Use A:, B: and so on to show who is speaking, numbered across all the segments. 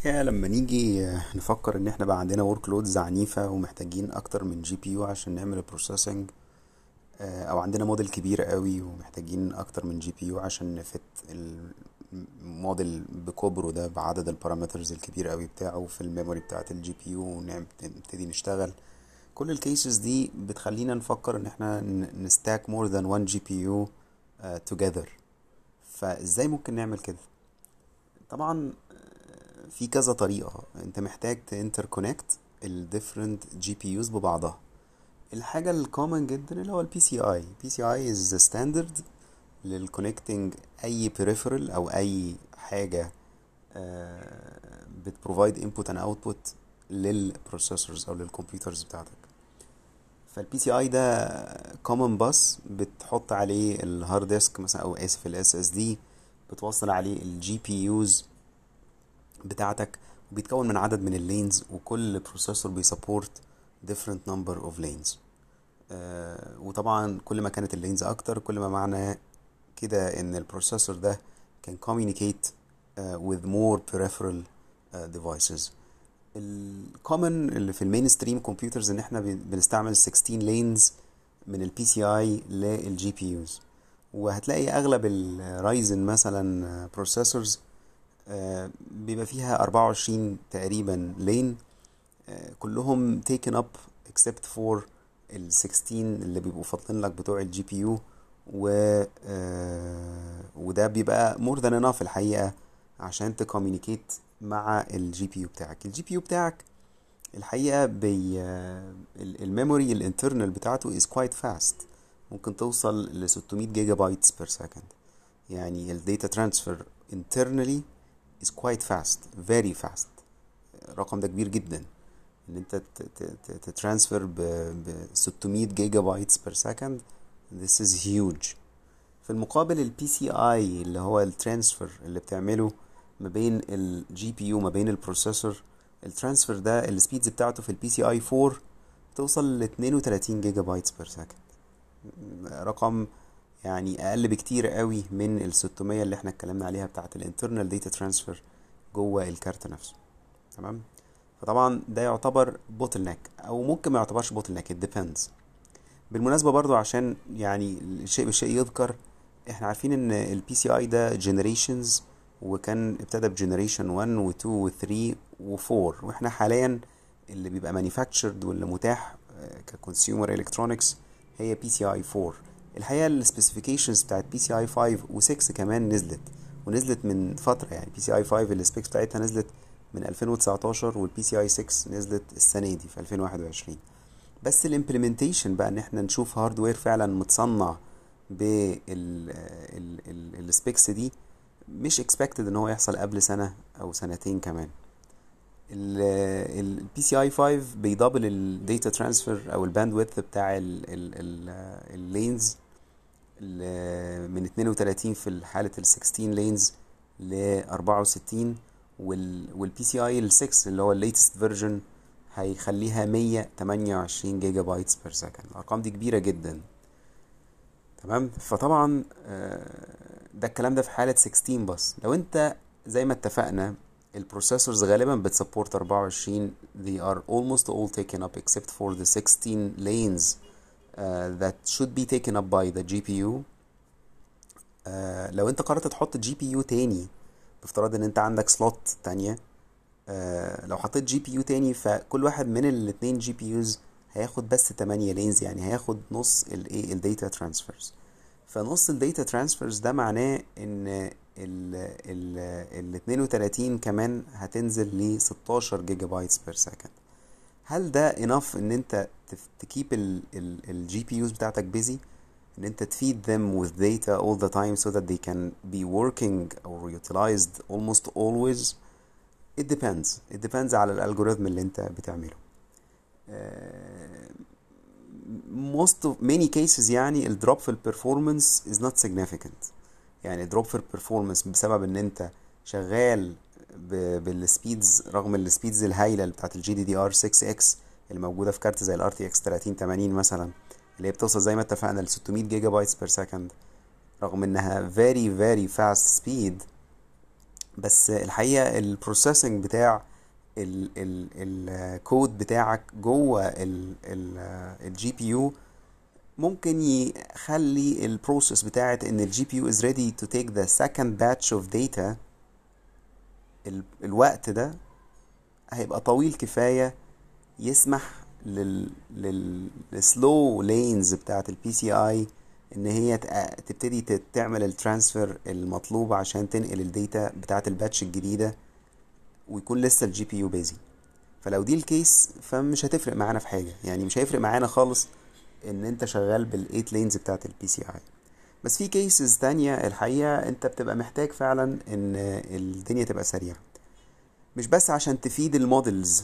A: الحقيقة لما نيجي نفكر إن إحنا بقى عندنا workloads عنيفة ومحتاجين أكتر من GPU عشان نعمل ال processing أو عندنا موديل كبيرة قوي ومحتاجين أكتر من GPU عشان ن fit ال model بكبره ده بعدد ال parameters الكبير قوي بتاعه في ال memory بتاعة ال GPU ونبتدي نشتغل. كل ال cases دي بتخلينا نفكر إن إحنا ن stack more than one GPU together. فإزاي ممكن نعمل كده؟ طبعا في كذا طريقة. انت محتاج ت interconnect GPUs ببعضها. الحاجة ال common جدا اللي هو PCIe PCIe is standard لل connecting أي peripheral أو أي حاجة بت provide input and output لل processors أو لل computers بتاعتك. PCIe ده common bus بتحط عليه ال hard disk مثلا اسف ال SSD بتوصل عليه GPUs بتاعتك وبيتكون من عدد من ال lanes وكل processor بي support different number of lanes. آه وطبعا كل ما كانت ال lanes أكتر كل ما معنى كده إن ال processor ده can communicate uh, with more peripheral uh, devices. ال common اللي في ال mainstream computers إن إحنا بنستعمل 16 lanes من ال PCIe لل GPUs وهتلاقي أغلب ال Ryzen مثلا processors بيبقى فيها 24 تقريبا lane كلهم taken up except for ال 16 اللي بيبقوا فاضلين لك بتوع ال GPU و وده بيبقى more than enough الحقيقة عشان ت communicate مع ال GPU بتاعك. ال GPU بتاعك الحقيقة بي ال memory ال internal بتاعته is quite fast. ممكن توصل ل 600 gigabytes per second يعني ال data transfer internally is quite fast very fast. الرقم ده كبير جدا. إن أنت ت transfer ب 600 gigabytes per second this is huge. في المقابل PCIe اللي هو ال transfer اللي بتعمله ما بين ال GPU ما بين ال processor ال transfer ده ال speeds بتاعته في PCIe 4 توصل ل 32 gigabytes per second رقم يعني أقل بكتير قوي من ال 600 اللي إحنا اتكلمنا عليها بتاعه ال internal data transfer جوه الكارت نفسه. تمام؟ فطبعا ده يعتبر bottleneck أو ممكن ما يعتبرش bottleneck depends. بالمناسبة برضو عشان يعني الشيء بالشيء يذكر إحنا عارفين إن ال PCIe ده generations وكان ابتدى ب generation 1 و 2 و 3 و 4 وإحنا حاليا اللي بيبقى manufactured واللي متاح ك consumer electronics هي PCIe 4 الحقيقة ال specifications بتاعت PCIe 5 و6 كمان نزلت ونزلت من فترة يعني PCIe 5 ال specs بتاعتها نزلت من 2019 وال PCIe 6 نزلت السنة دي في 2021 بس ال implementation بقى إن إحنا نشوف hardware فعلا متصنع بال specs دي مش expected إن هو يحصل قبل سنة أو سنتين كمان. ال PCIe 5 بي double ال data transfer أو ال bandwidth بتاع ال lanes من 32 في حالة ال 16 lanes ل 64 وال PCIe ال 6 اللي هو ال latest version هيخليها 128 gigabytes per second الأرقام دي كبيرة جدا. تمام؟ فطبعا ده الكلام ده في حالة 16 بس. لو أنت زي ما اتفقنا ال processors غالبا بت support 24 they are almost all taken up except for the 16 lanes uh, that should be taken up by the GPU uh, لو انت قررت تحط GPU تاني بافتراض ان انت عندك slot تانية uh, لو حطيت GPU تاني فكل واحد من الاتنين GPUs هياخد بس 8 lanes يعني هياخد نص الايه ال data transfers فنص ال data transfers ده معناه إن ال ال ال 32 كمان هتنزل ل 16 gigabytes per second هل ده enough إن أنت ت keep ال GPUs بتاعتك busy إن أنت ت feed them with data all the time so that they can be working or utilized almost always? It depends. It depends على ال algorithm اللي أنت بتعمله. Most of many cases يعني ال drop في ال performance is not significant. يعني drop في ال performance بسبب إن أنت شغال بال speeds رغم ال speeds الهايلة اللي بتاعت الجي دي دي ار 6 إكس اللي موجودة في كارت زي ال RTX 3080 مثلا اللي هي بتوصل زي ما اتفقنا ل 600 gigabytes per second رغم إنها very very fast speed. بس الحقيقة ال processing بتاع الكود بتاعك جوه ال GPU ممكن يخلي ال process بتاعت إن ال GPU ready to take the second batch of data. ال- الوقت ده هيبقى طويل كفاية يسمح لل لل ال slow lanes بتاعت ال PCIe إن هي تبتدي تعمل ال transfer المطلوب عشان تنقل ال data بتاعت ال batch الجديدة. ويكون لسه ال GPU busy فلو دي ال case فمش هتفرق معانا في حاجة. يعني مش هيفرق معانا خالص إن أنت شغال بال eight lanes بتاعت ال PCIe بس في cases تانية الحقيقة أنت بتبقى محتاج فعلا إن الدنيا تبقى سريعة. مش بس عشان ت feed ال models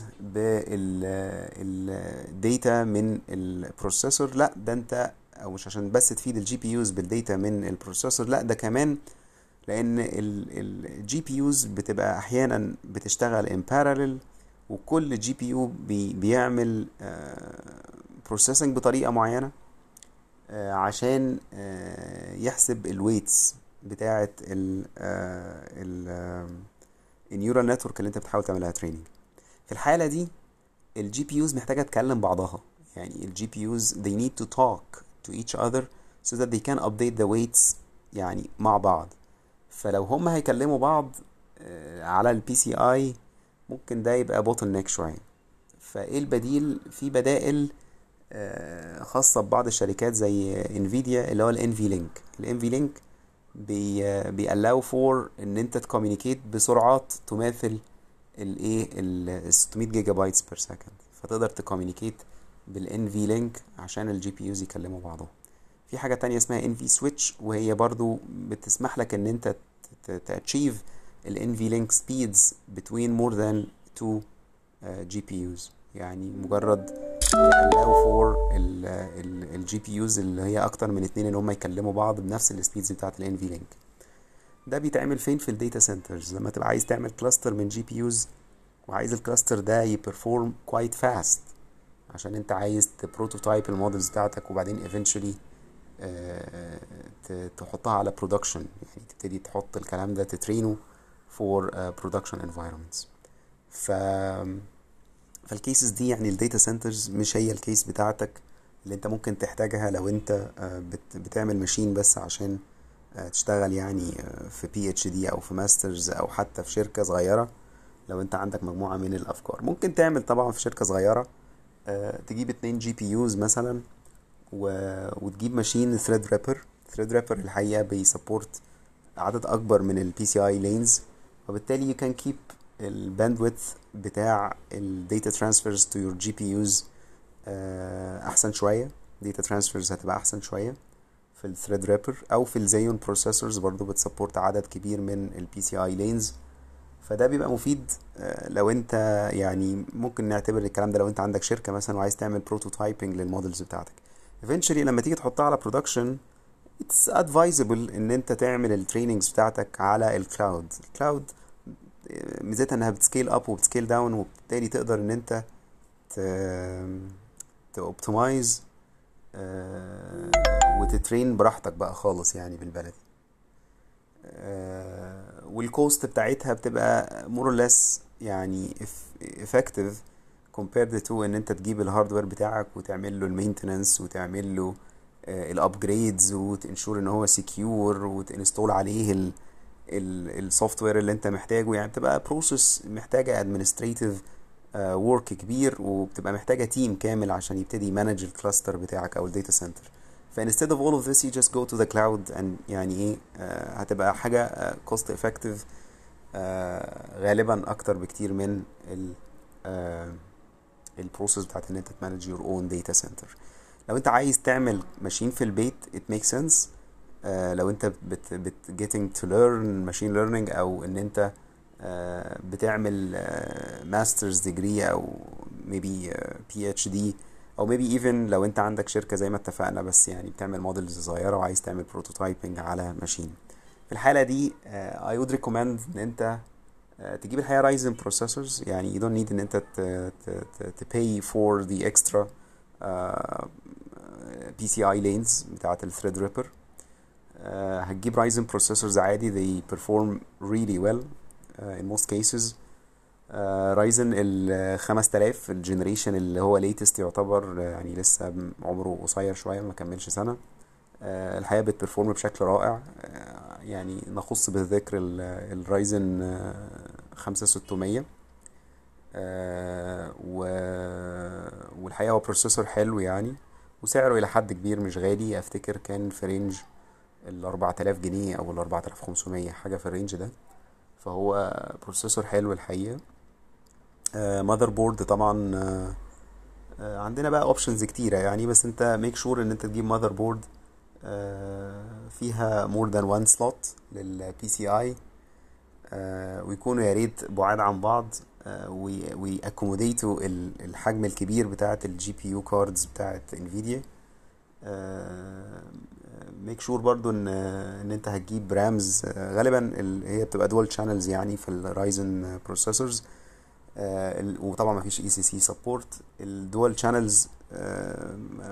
A: بال data من ال processor لأ ده أنت أو مش عشان بس ت feed ال GPUs بال data من ال processor لأ ده كمان لأن ال GPUs بتبقى أحيانا بتشتغل in parallel وكل GPU بيعمل processing بطريقة معينة آه، عشان آه، يحسب ال weights بتاعة ال ال neural network اللي انت بتحاول تعملها training في الحالة دي ال GPUs محتاجة تكلم بعضها. يعني ال GPUs they need to talk to each other so that they can update the weights يعني مع بعض. فلو هم هيكلموا بعض آه، على ال PCI ممكن ده يبقى bottleneck شوية. فإيه البديل؟ في بدائل آه، خاصة ببعض الشركات زي انفيديا اللي هو ال NVLink ال NVLink بي بي allow for إن أنت ت communicate بسرعات تماثل الايه ال 600 gigabytes per second فتقدر ت communicate بال NVLink عشان ال GPUs يكلموا بعضهم. في حاجة تانية اسمها NVSwitch وهي برضو بتسمح لك إن أنت ت achieve ال NVLink speeds between more than two GPUs يعني مجرد allow for GPUs اللي هي أكتر من اتنين إن هم يكلموا بعض بنفس ال speeds بتاعت ال NVLink ده بيتعمل فين؟ في ال data centers لما تبقى عايز تعمل cluster من GPUs وعايز ال cluster ده ي perform quite fast عشان أنت عايز ت prototype ال models بتاعتك وبعدين eventually آه، تحطها على production يعني تبتدي تحط الكلام ده ت train ه uh, production environments. ف فال cases دي يعني ال data centers مش هي ال case بتاعتك اللي انت ممكن تحتاجها لو انت آه، بت- بتعمل machine بس عشان آه، تشتغل يعني آه، في PhD أو في master's أو حتى في شركة صغيرة لو انت عندك مجموعة من الأفكار. ممكن تعمل طبعا في شركة صغيرة آه، تجيب اتنين GPUs مثلا و... وتجيب machine Threadripper Threadripper الحقيقة بي support عدد أكبر من ال PCI lanes وبالتالي you can keep ال bandwidth بتاع ال data transfers to your GPUs أحسن شوية. data transfers هتبقى أحسن شوية في ال Threadripper أو في ال Xeon processors برضو بت support عدد كبير من ال PCI lanes فده بيبقى مفيد آه، لو انت يعني ممكن نعتبر الكلام ده لو انت عندك شركة مثلا وعايز تعمل prototyping لل models بتاعتك. Eventually لما تيجي تحطها على production it's advisable إن أنت تعمل ال trainings بتاعتك على ال cloud ال cloud ميزتها إنها بت scale up وبت scale down وبالتالي تقدر إن أنت ت optimize وت train براحتك بقى خالص يعني بالبلدي. آه، وال cost بتاعتها بتبقى more or less يعني eff- effective. Compared to ان انت تجيب ال hardware بتاعك وتعمل له ال maintenance وتعمل له ال upgrades وت ensure ان هو secure وت install عليه ال software اللي انت محتاجه. يعني بتبقى process محتاجة administrative work كبير وبتبقى محتاجة team كامل عشان يبتدي ي manage ال cluster بتاعك أو ال data center ف instead of all of this you just go to the cloud and يعني إيه آه، هتبقى حاجة آه، cost effective آه، غالبا أكتر بكتير من ال آه، ال process بتاعت إن أنت ت manage your own data center لو أنت عايز تعمل machine في البيت makes sense. آه، لو أنت بت, بت getting to learn machine learning أو إن أنت آه، بتعمل master's degree أو maybe PhD أو maybe even لو أنت عندك شركة زي ما اتفقنا بس يعني بتعمل models صغيرة وعايز تعمل prototyping على machine في الحالة دي آه، I would recommend إن أنت آه، تجيب الحقيقة Ryzen processors يعني you don't need إن أنت ت, ت, pay for the extra آه، PCI lanes بتاعت ال Threadripper هتجيب Ryzen processors عادي they perform really well uh, in most cases. Ryzen ال 5000 ال generation اللي هو latest يعتبر يعني لسه عمره قصير شوية ما كملش سنة. آه، الحقيقة بت perform بشكل رائع. آه، يعني نخص بالذكر ال Ryzen 5600 و والحقيقة هو processor حلو يعني وسعره إلى حد كبير مش غالي. أفتكر كان في range ال 4000 جنيه أو ال 4500 حاجة في ال range ده. فهو processor حلو الحقيقة. motherboard طبعا آه، آه، عندنا بقى options كتيرة يعني بس أنت make sure إن أنت تجيب motherboard فيها more than one slot لل PCI ويكونوا يا ريت بعاد عن بعض. وي accommodate وا الحجم الكبير بتاعة ال GPU cards بتاعة انفيديا make sure برضو ان إن أنت هتجيب RAMs. غالبا هي بتبقى dual channels يعني في ال Ryzen processors وطبعا ما فيش ECC support ال dual channels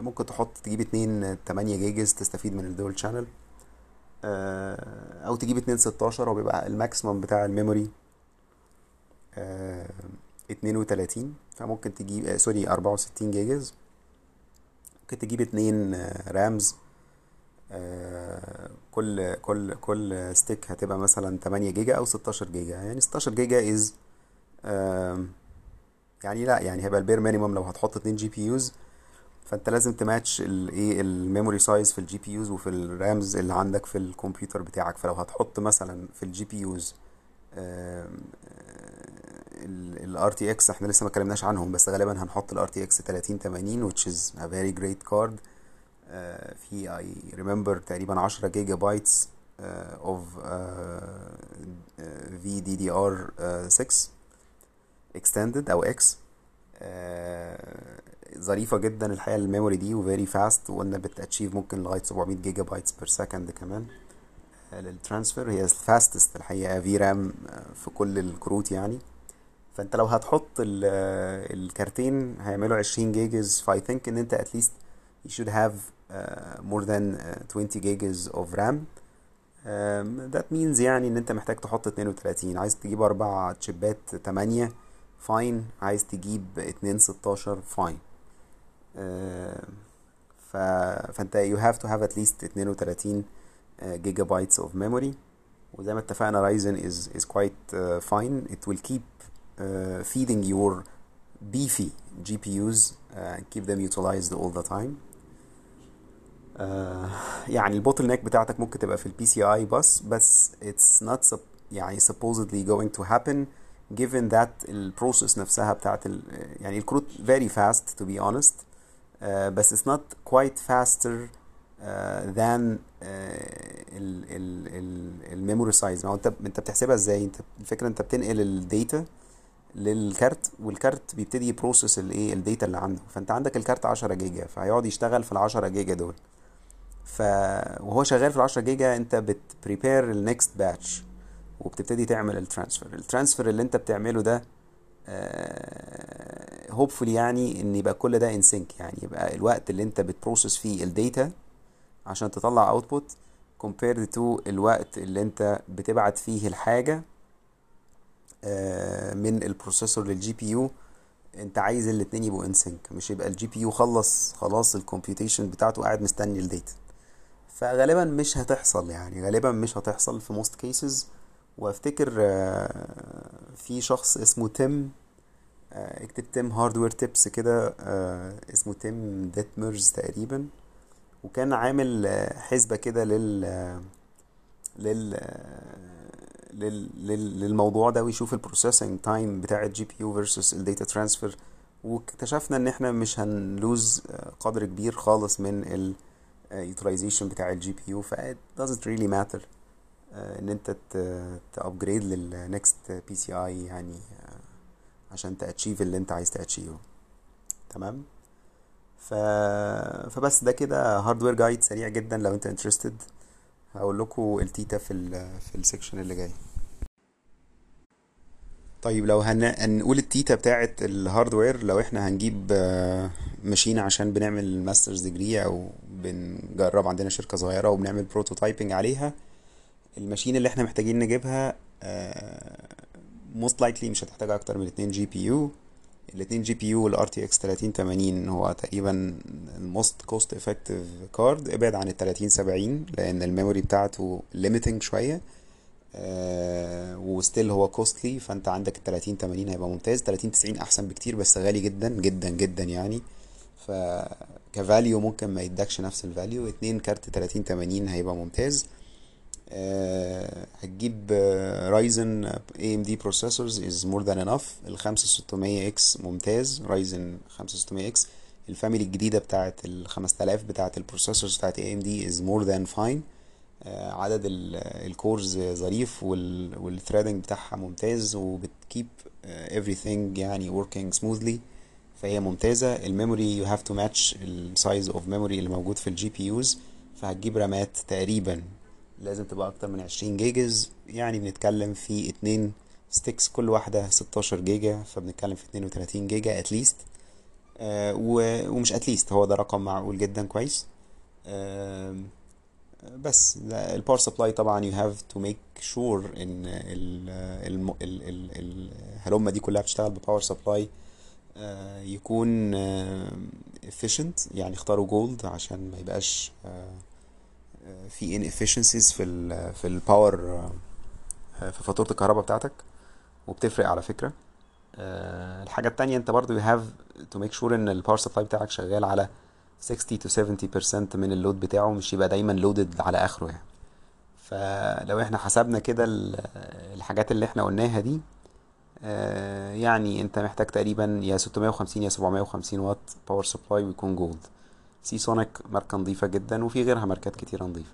A: ممكن تحط تجيب اتنين 8 gigs تستفيد من ال dual channel أو تجيب اتنين 16 هو بيبقى ال maximum بتاع ال memory 32 فممكن تجيب سوري 64 gigs. ممكن تجيب اتنين RAMs. كل كل كل stick هتبقى مثلا 8 جيجا أو 16 جيجا. يعني 16 giga is يعني لا يعني هيبقى ال bare minimum لو هتحط 2 GPUs فانت لازم تماتش الايه ال memory size في ال GPUs وفي ال RAMs اللي عندك في الكمبيوتر بتاعك. فلو هتحط مثلا في ال GPUs ال RTX إحنا لسه ما اتكلمناش عنهم بس غالبا هنحط ال RTX 3080 which is a very great card. uh, if I remember تقريبا 10 gigabytes of uh, uh, GDDR uh, 6 extended أو X. ظريفة جدا الحقيقة ال memory دي و very fast وقلنا بت achieve ممكن لغاية 700 gigabytes per second كمان لل transfer. هي ال fastest الحقيقة VRAM في كل الكروت يعني. فأنت لو هتحط الكارتين هيعملوا 20 gigs. ف I think إن أنت at least have uh, more than uh, 20 gigs of RAM. um, that means يعني إن أنت محتاج تحط 32 عايز تجيب أربع chip ات 8 fine عايز تجيب 2 16 fine ف... فانت you have to have at least 32 جيجا بايتس of memory وزي ما اتفقنا رايزن is is quite uh, fine it will keep uh, feeding your beefy GPUs uh, keep them utilized all the time uh, يعني البوتل نيك بتاعتك ممكن تبقى في البي سي اي بس بس it's not يعني supposedly going to happen given that البروسيس نفسها بتاعت ال يعني الكروت very fast to be honest uh, بس it's not quite faster uh, than uh, ال memory size ما هو انت انت بتحسبها إزاي؟ انت الفكرة انت بتنقل ال data للكارت والكارت بيبتدي ي process الايه ال data اللي عنده. فانت عندك الكارت 10 جيجا فهيقعد يشتغل في ال 10 جيجا دول. ف وهو شغال في ال 10 جيجا انت بت prepare ال next batch وبتبتدي تعمل ال transfer ال transfer اللي انت بتعمله ده hopefully يعني إن يبقى كل ده in sync يعني يبقى الوقت اللي أنت بت process فيه ال data عشان تطلع output compared to الوقت اللي أنت بتبعت فيه الحاجة من ال processor لل GPU أنت عايز الاتنين يبقوا in sync مش يبقى ال GPU خلص خلاص ال computation بتاعته قاعد مستني ال data فغالبا مش هتحصل يعني غالبا مش هتحصل في most cases وافتكر في شخص اسمه تيم اكتب تيم hardware tips كده اسمه تيم ديتمرز تقريبا. وكان عامل حسبة كده لل لل لل للموضوع ده ويشوف ال processing time بتاع ال GPU versus ال data transfer واكتشفنا إن إحنا مش هن lose قدر كبير خالص من ال utilization بتاع ال GPU ف it doesn't really matter. إن أنت ت upgrade لل next PCI يعني عشان ت achieve اللي أنت عايز ت achieve ه تمام؟ ف... فبس ده كده hardware guide سريع جدا لو أنت interested هقول لكم التيتا في ال في ال section اللي جاي. طيب لو هن... هنقول التيتا بتاعه ال hardware لو إحنا هنجيب machine عشان بنعمل master's degree أو بنجرب عندنا شركة صغيرة وبنعمل prototyping عليها ال machine اللي إحنا محتاجين نجيبها most likely مش هتحتاج أكتر من اتنين GPU. الاتنين GPU والار تي إكس 3080 هو تقريبا ال most cost effective card ابعد عن ال 3070 لأن ال memory بتاعته limiting شوية آه و still هو costly فأنت عندك ال 3080 هيبقى ممتاز. 3090 أحسن بكتير بس غالي جدا جدا جدا يعني. ف ك value ممكن ما يدكش نفس ال value اتنين كارت 3080 هيبقى ممتاز. آه، هتجيب Ryzen AMD processors is more than enough ال 5600 X ممتاز. Ryzen 5600 X ال family الجديدة بتاعه ال 5000 بتاعه ال processors بتاعه AMD is more than fine عدد ال cores ظريف وال threading بتاعها ممتاز وبت keep everything يعني working smoothly. فهي ممتازة. ال memory you have to match ال size of memory اللي موجود في ال GPUs فهتجيب رامات تقريبا لازم تبقى أكتر من 20 gigs. يعني بنتكلم في اتنين sticks كل واحدة 16 جيجا فبنتكلم في 32 giga at least آه ومش at least هو ده رقم معقول جدا كويس. آه بس ال power supply طبعا you have to make sure إن الهلومه دي كلها بتشتغل ب power supply يكون efficient. يعني اختاروا gold عشان ما يبقاش في inefficiencies في ال في ال power في فاتورة الكهرباء بتاعتك وبتفرق على فكرة. الحاجة التانية انت برضو you have to make sure ان ال power supply بتاعك شغال على 60 to 70% من ال load بتاعه مش يبقى دايما loaded على آخره يعني. فلو إحنا حسبنا كده الحاجات اللي إحنا قلناها دي يعني انت محتاج تقريبا يا 650 يا 750 واط power supply ويكون gold Seasonic ماركة نظيفة جدا وفي غيرها ماركات كتيرة نظيفة.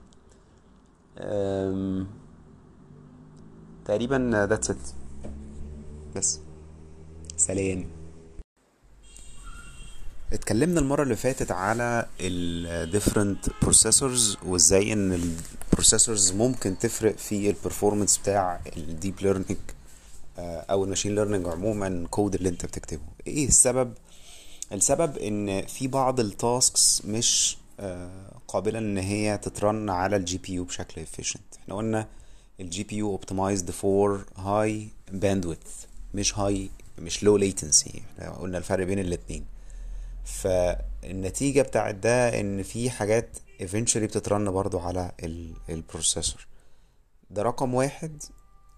A: تقريبا that's it. بس سلام. اتكلمنا المرة اللي فاتت على ال different processors وازاي إن ال processors ممكن تفرق في ال performance بتاع ال deep learning أو ال machine learning عموما الكود اللي أنت بتكتبه. إيه السبب؟ السبب إن في بعض ال tasks مش قابلة إن هي تت run على ال GPU بشكل efficient. إحنا قلنا ال GPU optimized for high bandwidth مش high مش low latency. إحنا قلنا الفرق بين الاتنين. فالنتيجة بتاعت ده إن في حاجات eventually بتت run برضو على ال processor ده رقم واحد.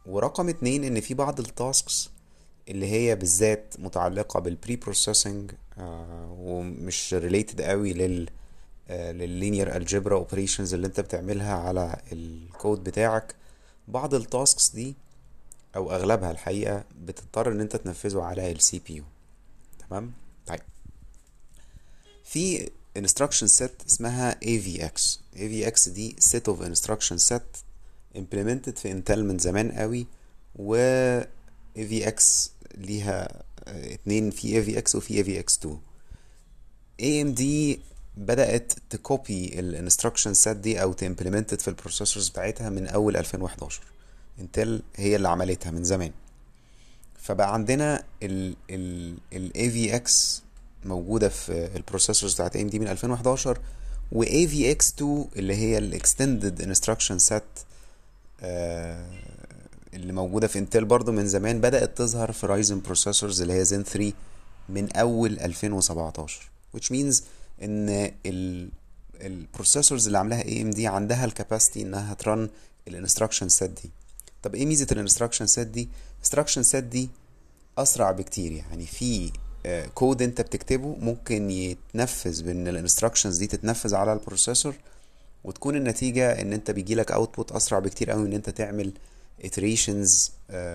A: ورقم اتنين إن في بعض ال tasks اللي هي بالذات متعلقة بال preprocessing ومش related قوي لل لل linear algebra operations اللي انت بتعملها على الكود بتاعك. بعض ال tasks دي أو أغلبها الحقيقة بتضطر إن انت تنفذه على ال CPU تمام؟ طيب. في instruction set اسمها AVX AVX دي set of instruction set implemented في Intel من زمان قوي و AVX ليها اتنين في AVX وفي AVX2 AMD بدأت ت copy ال instruction set دي أو ت implemented في ال processors بتاعتها من أول 2011 Intel هي اللي عملتها من زمان. فبقى عندنا ال ال ال AVX موجودة في ال processors بتاعت AMD من 2011 و AVX2 اللي هي ال extended instruction set اللي موجودة في Intel برضو من زمان بدأت تظهر في Ryzen processors اللي هي زين 3 من أول 2017 which means إن ال processors اللي عاملاها AMD عندها ال capacity إنها ت run ال instruction set دي طب إيه ميزة ال instruction set دي؟ ال instruction set دي أسرع بكتير يعني في كود أنت بتكتبه ممكن يتنفذ بإن ال instructions دي تتنفذ على ال processor وتكون النتيجة إن أنت بيجيلك output أسرع بكتير قوي إن أنت تعمل iterations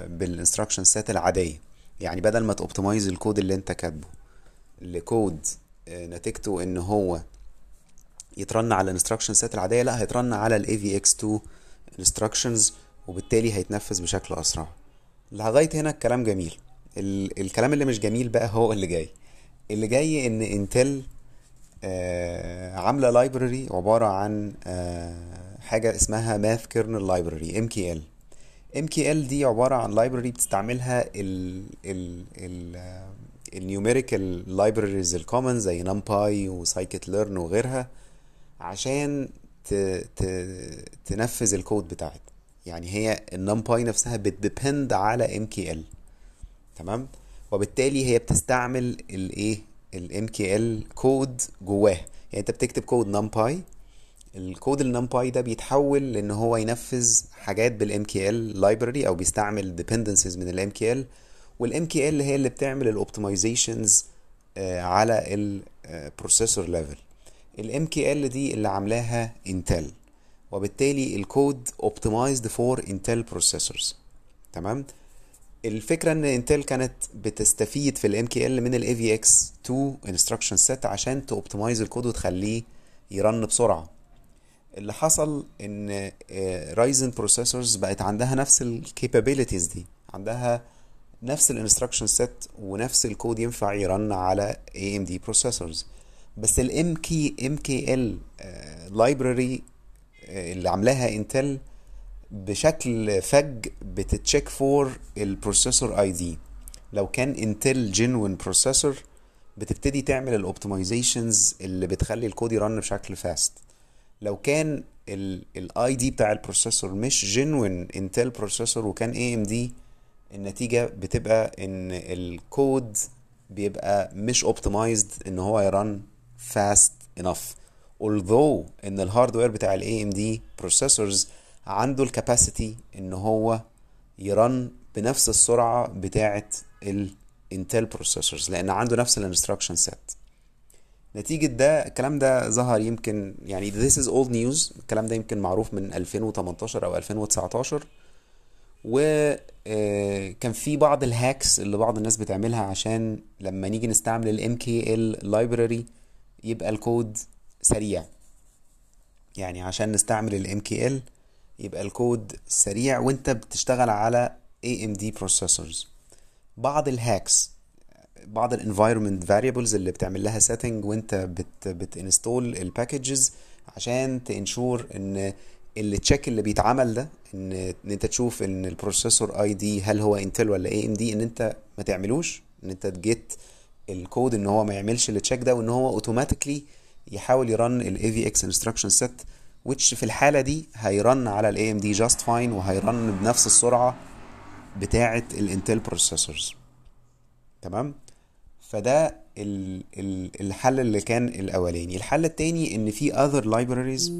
A: بال instruction set العادية. يعني بدل ما ت optimize ال code اللي انت كاتبه لكود نتيجته إن هو يت run على ال instruction set العادية لا هيت run على ال AVX2 instructions وبالتالي هيتنفذ بشكل أسرع. لغاية هنا الكلام جميل. ال الكلام اللي مش جميل بقى هو اللي جاي. اللي جاي إن Intel آه عاملة library عبارة عن آه حاجة اسمها Math Kernel Library MKL ال دي عبارة عن library بتستعملها ال ال ال ال numerical libraries ال common زي NumPy و scikit-learn وغيرها عشان ت ت تنفذ الكود بتاعك يعني هي ال NumPy نفسها بت depend على ال تمام؟ وبالتالي هي بتستعمل الايه ال MKL code جواه. يعني أنت بتكتب code NumPy ال code ال NumPy ده بيتحول لإن هو ينفذ حاجات بال MKL library أو بيستعمل dependencies من ال MKL وال MKL هي اللي بتعمل ال optimizations على ال processor level ال MKL دي اللي عاملاها Intel وبالتالي ال code optimized for Intel processors. تمام؟ الفكرة إن Intel كانت بتستفيد في ال MKL من ال AVX 2 instruction set عشان ت optimize ال code وتخليه ي run بسرعة. اللي حصل إن Ryzen processors بقت عندها نفس ال capabilities دي عندها نفس ال instruction set ونفس الكود ينفع ي run على AMD processors بس ال MK MKL library اللي عاملاها Intel بشكل فج بت check for ال processor ID لو كان Intel genuine processor بتبتدي تعمل ال optimizations اللي بتخلي الكود ي run بشكل fast لو كان ال ID بتاع ال processor مش genuine Intel processor وكان AMD النتيجة بتبقى إن الكود بيبقى مش optimized إن هو ي run fast enough although إن ال hardware بتاع ال AMD processors عنده ال capacity إن هو ي run بنفس السرعة بتاعة ال Intel processors لأن عنده نفس ال instruction set نتيجة ده الكلام ده ظهر يمكن يعني this is old news الكلام ده يمكن معروف من 2018 أو 2019 وكان في بعض ال hacks اللي بعض الناس بتعملها عشان لما نيجي نستعمل ال library يبقى الكود سريع. يعني عشان نستعمل ال يبقى الكود سريع وانت بتشتغل على AMD processors. بعض ال hacks بعض ال environment variables اللي بتعمل لها setting وانت بت بت install ال packages عشان ت ensure ان ال check اللي بيتعمل ده ان إن انت تشوف إن ال processor ID هل هو Intel ولا AMD إن انت ما تعملوش إن انت ت gate ال code إن هو ما يعملش ال check ده وإن هو automatically يحاول ي run ال AVX instruction set which في الحالة دي هي run على ال AMD just fine وهي run بنفس السرعة بتاعة ال Intel processors تمام؟ فده ال ال الحل اللي كان الأولاني. الحل التاني إن في other libraries.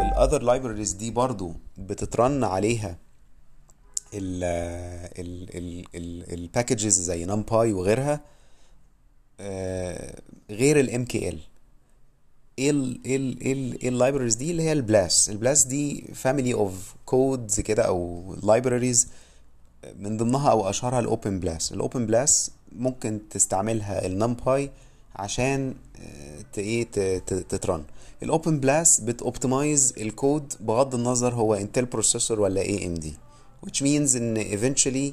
A: وال other libraries دي برضو بت run عليها ال ال ال ال ال packages زي NumPy وغيرها آه غير ال MKL ال إيه ال إيه ال إيه ال libraries دي؟ اللي هي ال BLAS ال BLAS دي family of codes كده أو libraries من ضمنها أو أشهرها ال OpenBLAS ال OpenBLAS ممكن تستعملها ال NumPy عشان ت إيه ت run. ال OpenBLAS بت optimize ال code بغض النظر هو Intel processor ولا AMD which means إن eventually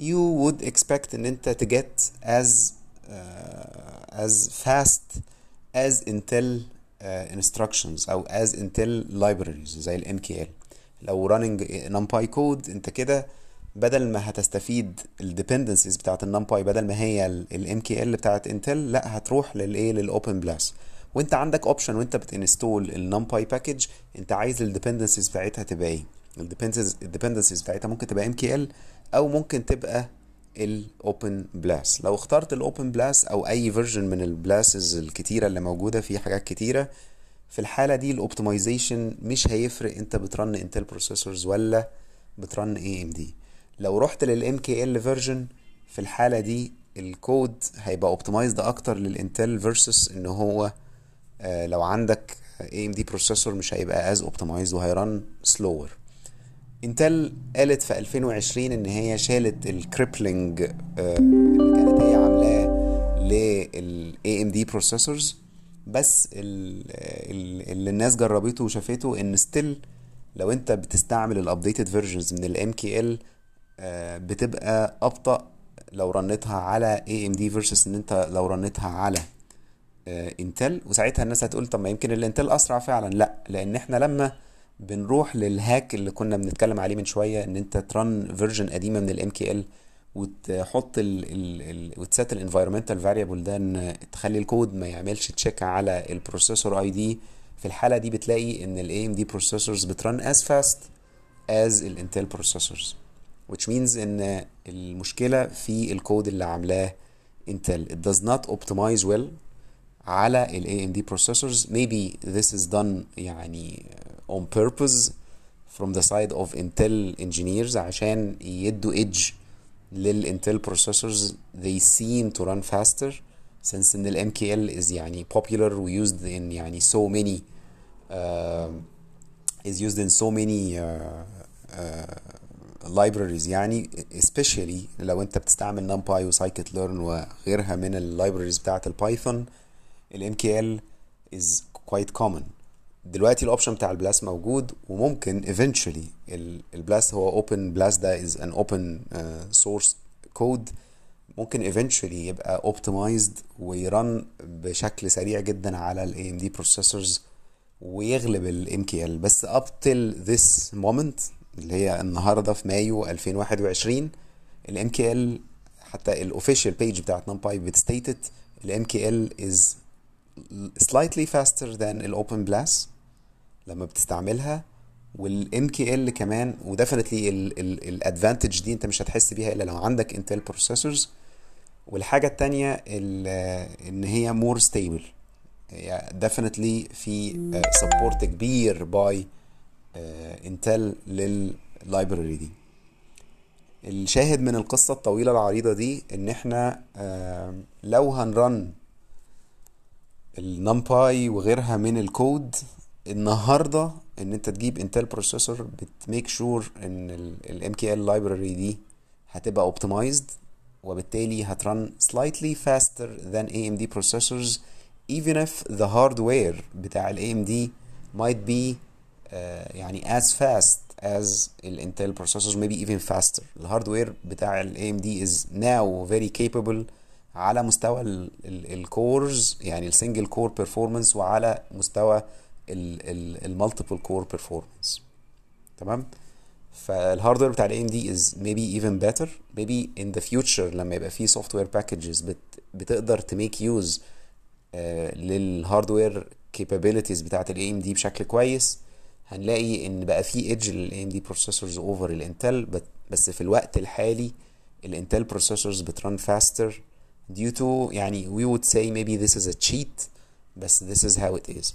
A: you would expect إن أنت to get as uh, as fast as Intel uh, instructions أو as Intel libraries زي ال MKL لو running NumPy code أنت كده بدل ما هتستفيد ال dependencies بتاعت ال NumPy بدل ما هي ال MKL بتاعت Intel لا هتروح للايه لل OpenBLAS وانت عندك option وانت بت install ال NumPy package انت عايز ال dependencies بتاعتها تبقى إيه؟ ال dependencies بتاعتها ممكن تبقى MKL أو ممكن تبقى ال OpenBLAS لو اخترت ال OpenBLAS أو أي version من ال BLASes الكتيرة اللي موجودة في حاجات كتيرة في الحالة دي ال optimization مش هيفرق انت بت run Intel processors ولا بت run AMD لو رحت لل MKL version في الحالة دي الكود هيبقى optimized أكتر لل Intel versus إن هو آه لو عندك AMD processor مش هيبقى as optimized وهي run slower Intel قالت في 2020 إن هي شالت ال crippling اللي كانت هي عاملاه لل AMD processors بس اللي الناس جربته وشافته إن still لو أنت بتستعمل ال updated versions من ال MKL بتبقى أبطأ لو run تها على AMD versus إن أنت لو run تها على Intel وساعتها الناس هتقول طب ما يمكن ال Intel أسرع فعلا. لا لأن إحنا لما بنروح لل hack اللي كنا بنتكلم عليه من شوية إن أنت ت run version قديمة من ال MKL وتحط ال ال ال وت set ال environmental variable ده إن تخلي الكود ما يعملش check على ال processor ID في الحالة دي بتلاقي إن ال AMD processors بت run as fast as ال Intel processors which means ان المشكلة في الكود اللي عاملاه انتل it does not optimize well على ال AMD processors maybe this is done يعني on purpose from the side of Intel engineers عشان يدوا edge للانتل processors they seem to run faster since ان ال MKL is يعني popular و used in يعني so many uh, is used in so many uh, uh, ال libraries يعني especially لو انت بتستعمل NumPy و scikit-learn وغيرها من ال libraries بتاعة ال Python ال MKL is quite common دلوقتي ال option بتاع ال BLAS موجود وممكن eventually ال BLAS هو OpenBLAS ده as an open source code ممكن eventually يبقى optimized وي run بشكل سريع جدا على ال AMD processors ويغلب ال MKL بس up till this moment اللي هي النهارده في مايو 2021 ال MKL حتى ال official page بتاعت NumPy بت state إن ال MKL is slightly faster than ال OpenBLAS لما بتستعملها وال MKL كمان و definitely ال advantage دي انت مش هتحس بيها إلا لو عندك Intel processors والحاجة التانية إن هي more stable definitely في support كبير by Intel لل library دي. الشاهد من القصة الطويلة العريضة دي إن إحنا لو هن run ال NumPy وغيرها من الكود النهارده إن أنت تجيب Intel processor بت make sure إن ال MKL library دي هتبقى optimized وبالتالي هت run slightly faster than AMD processors even if the hardware بتاع ال AMD might be يعني as fast as ال Intel processors maybe even faster. ال hardware بتاع ال AMD is now very capable على مستوى ال cores يعني ال single core performance وعلى مستوى ال multiple core performance تمام؟ فال hardware بتاع ال AMD maybe even better. Maybe in the future لما يبقى في software packages بت بتقدر ت make use لل hardware capabilities بتاعت ال AMD بشكل كويس هنلاقي إن بقى في edge لل AMD processors over ال Intel بس في الوقت الحالي ال Intel processors بت run faster. Due to يعني we would say maybe this is a cheat بس this is how it is.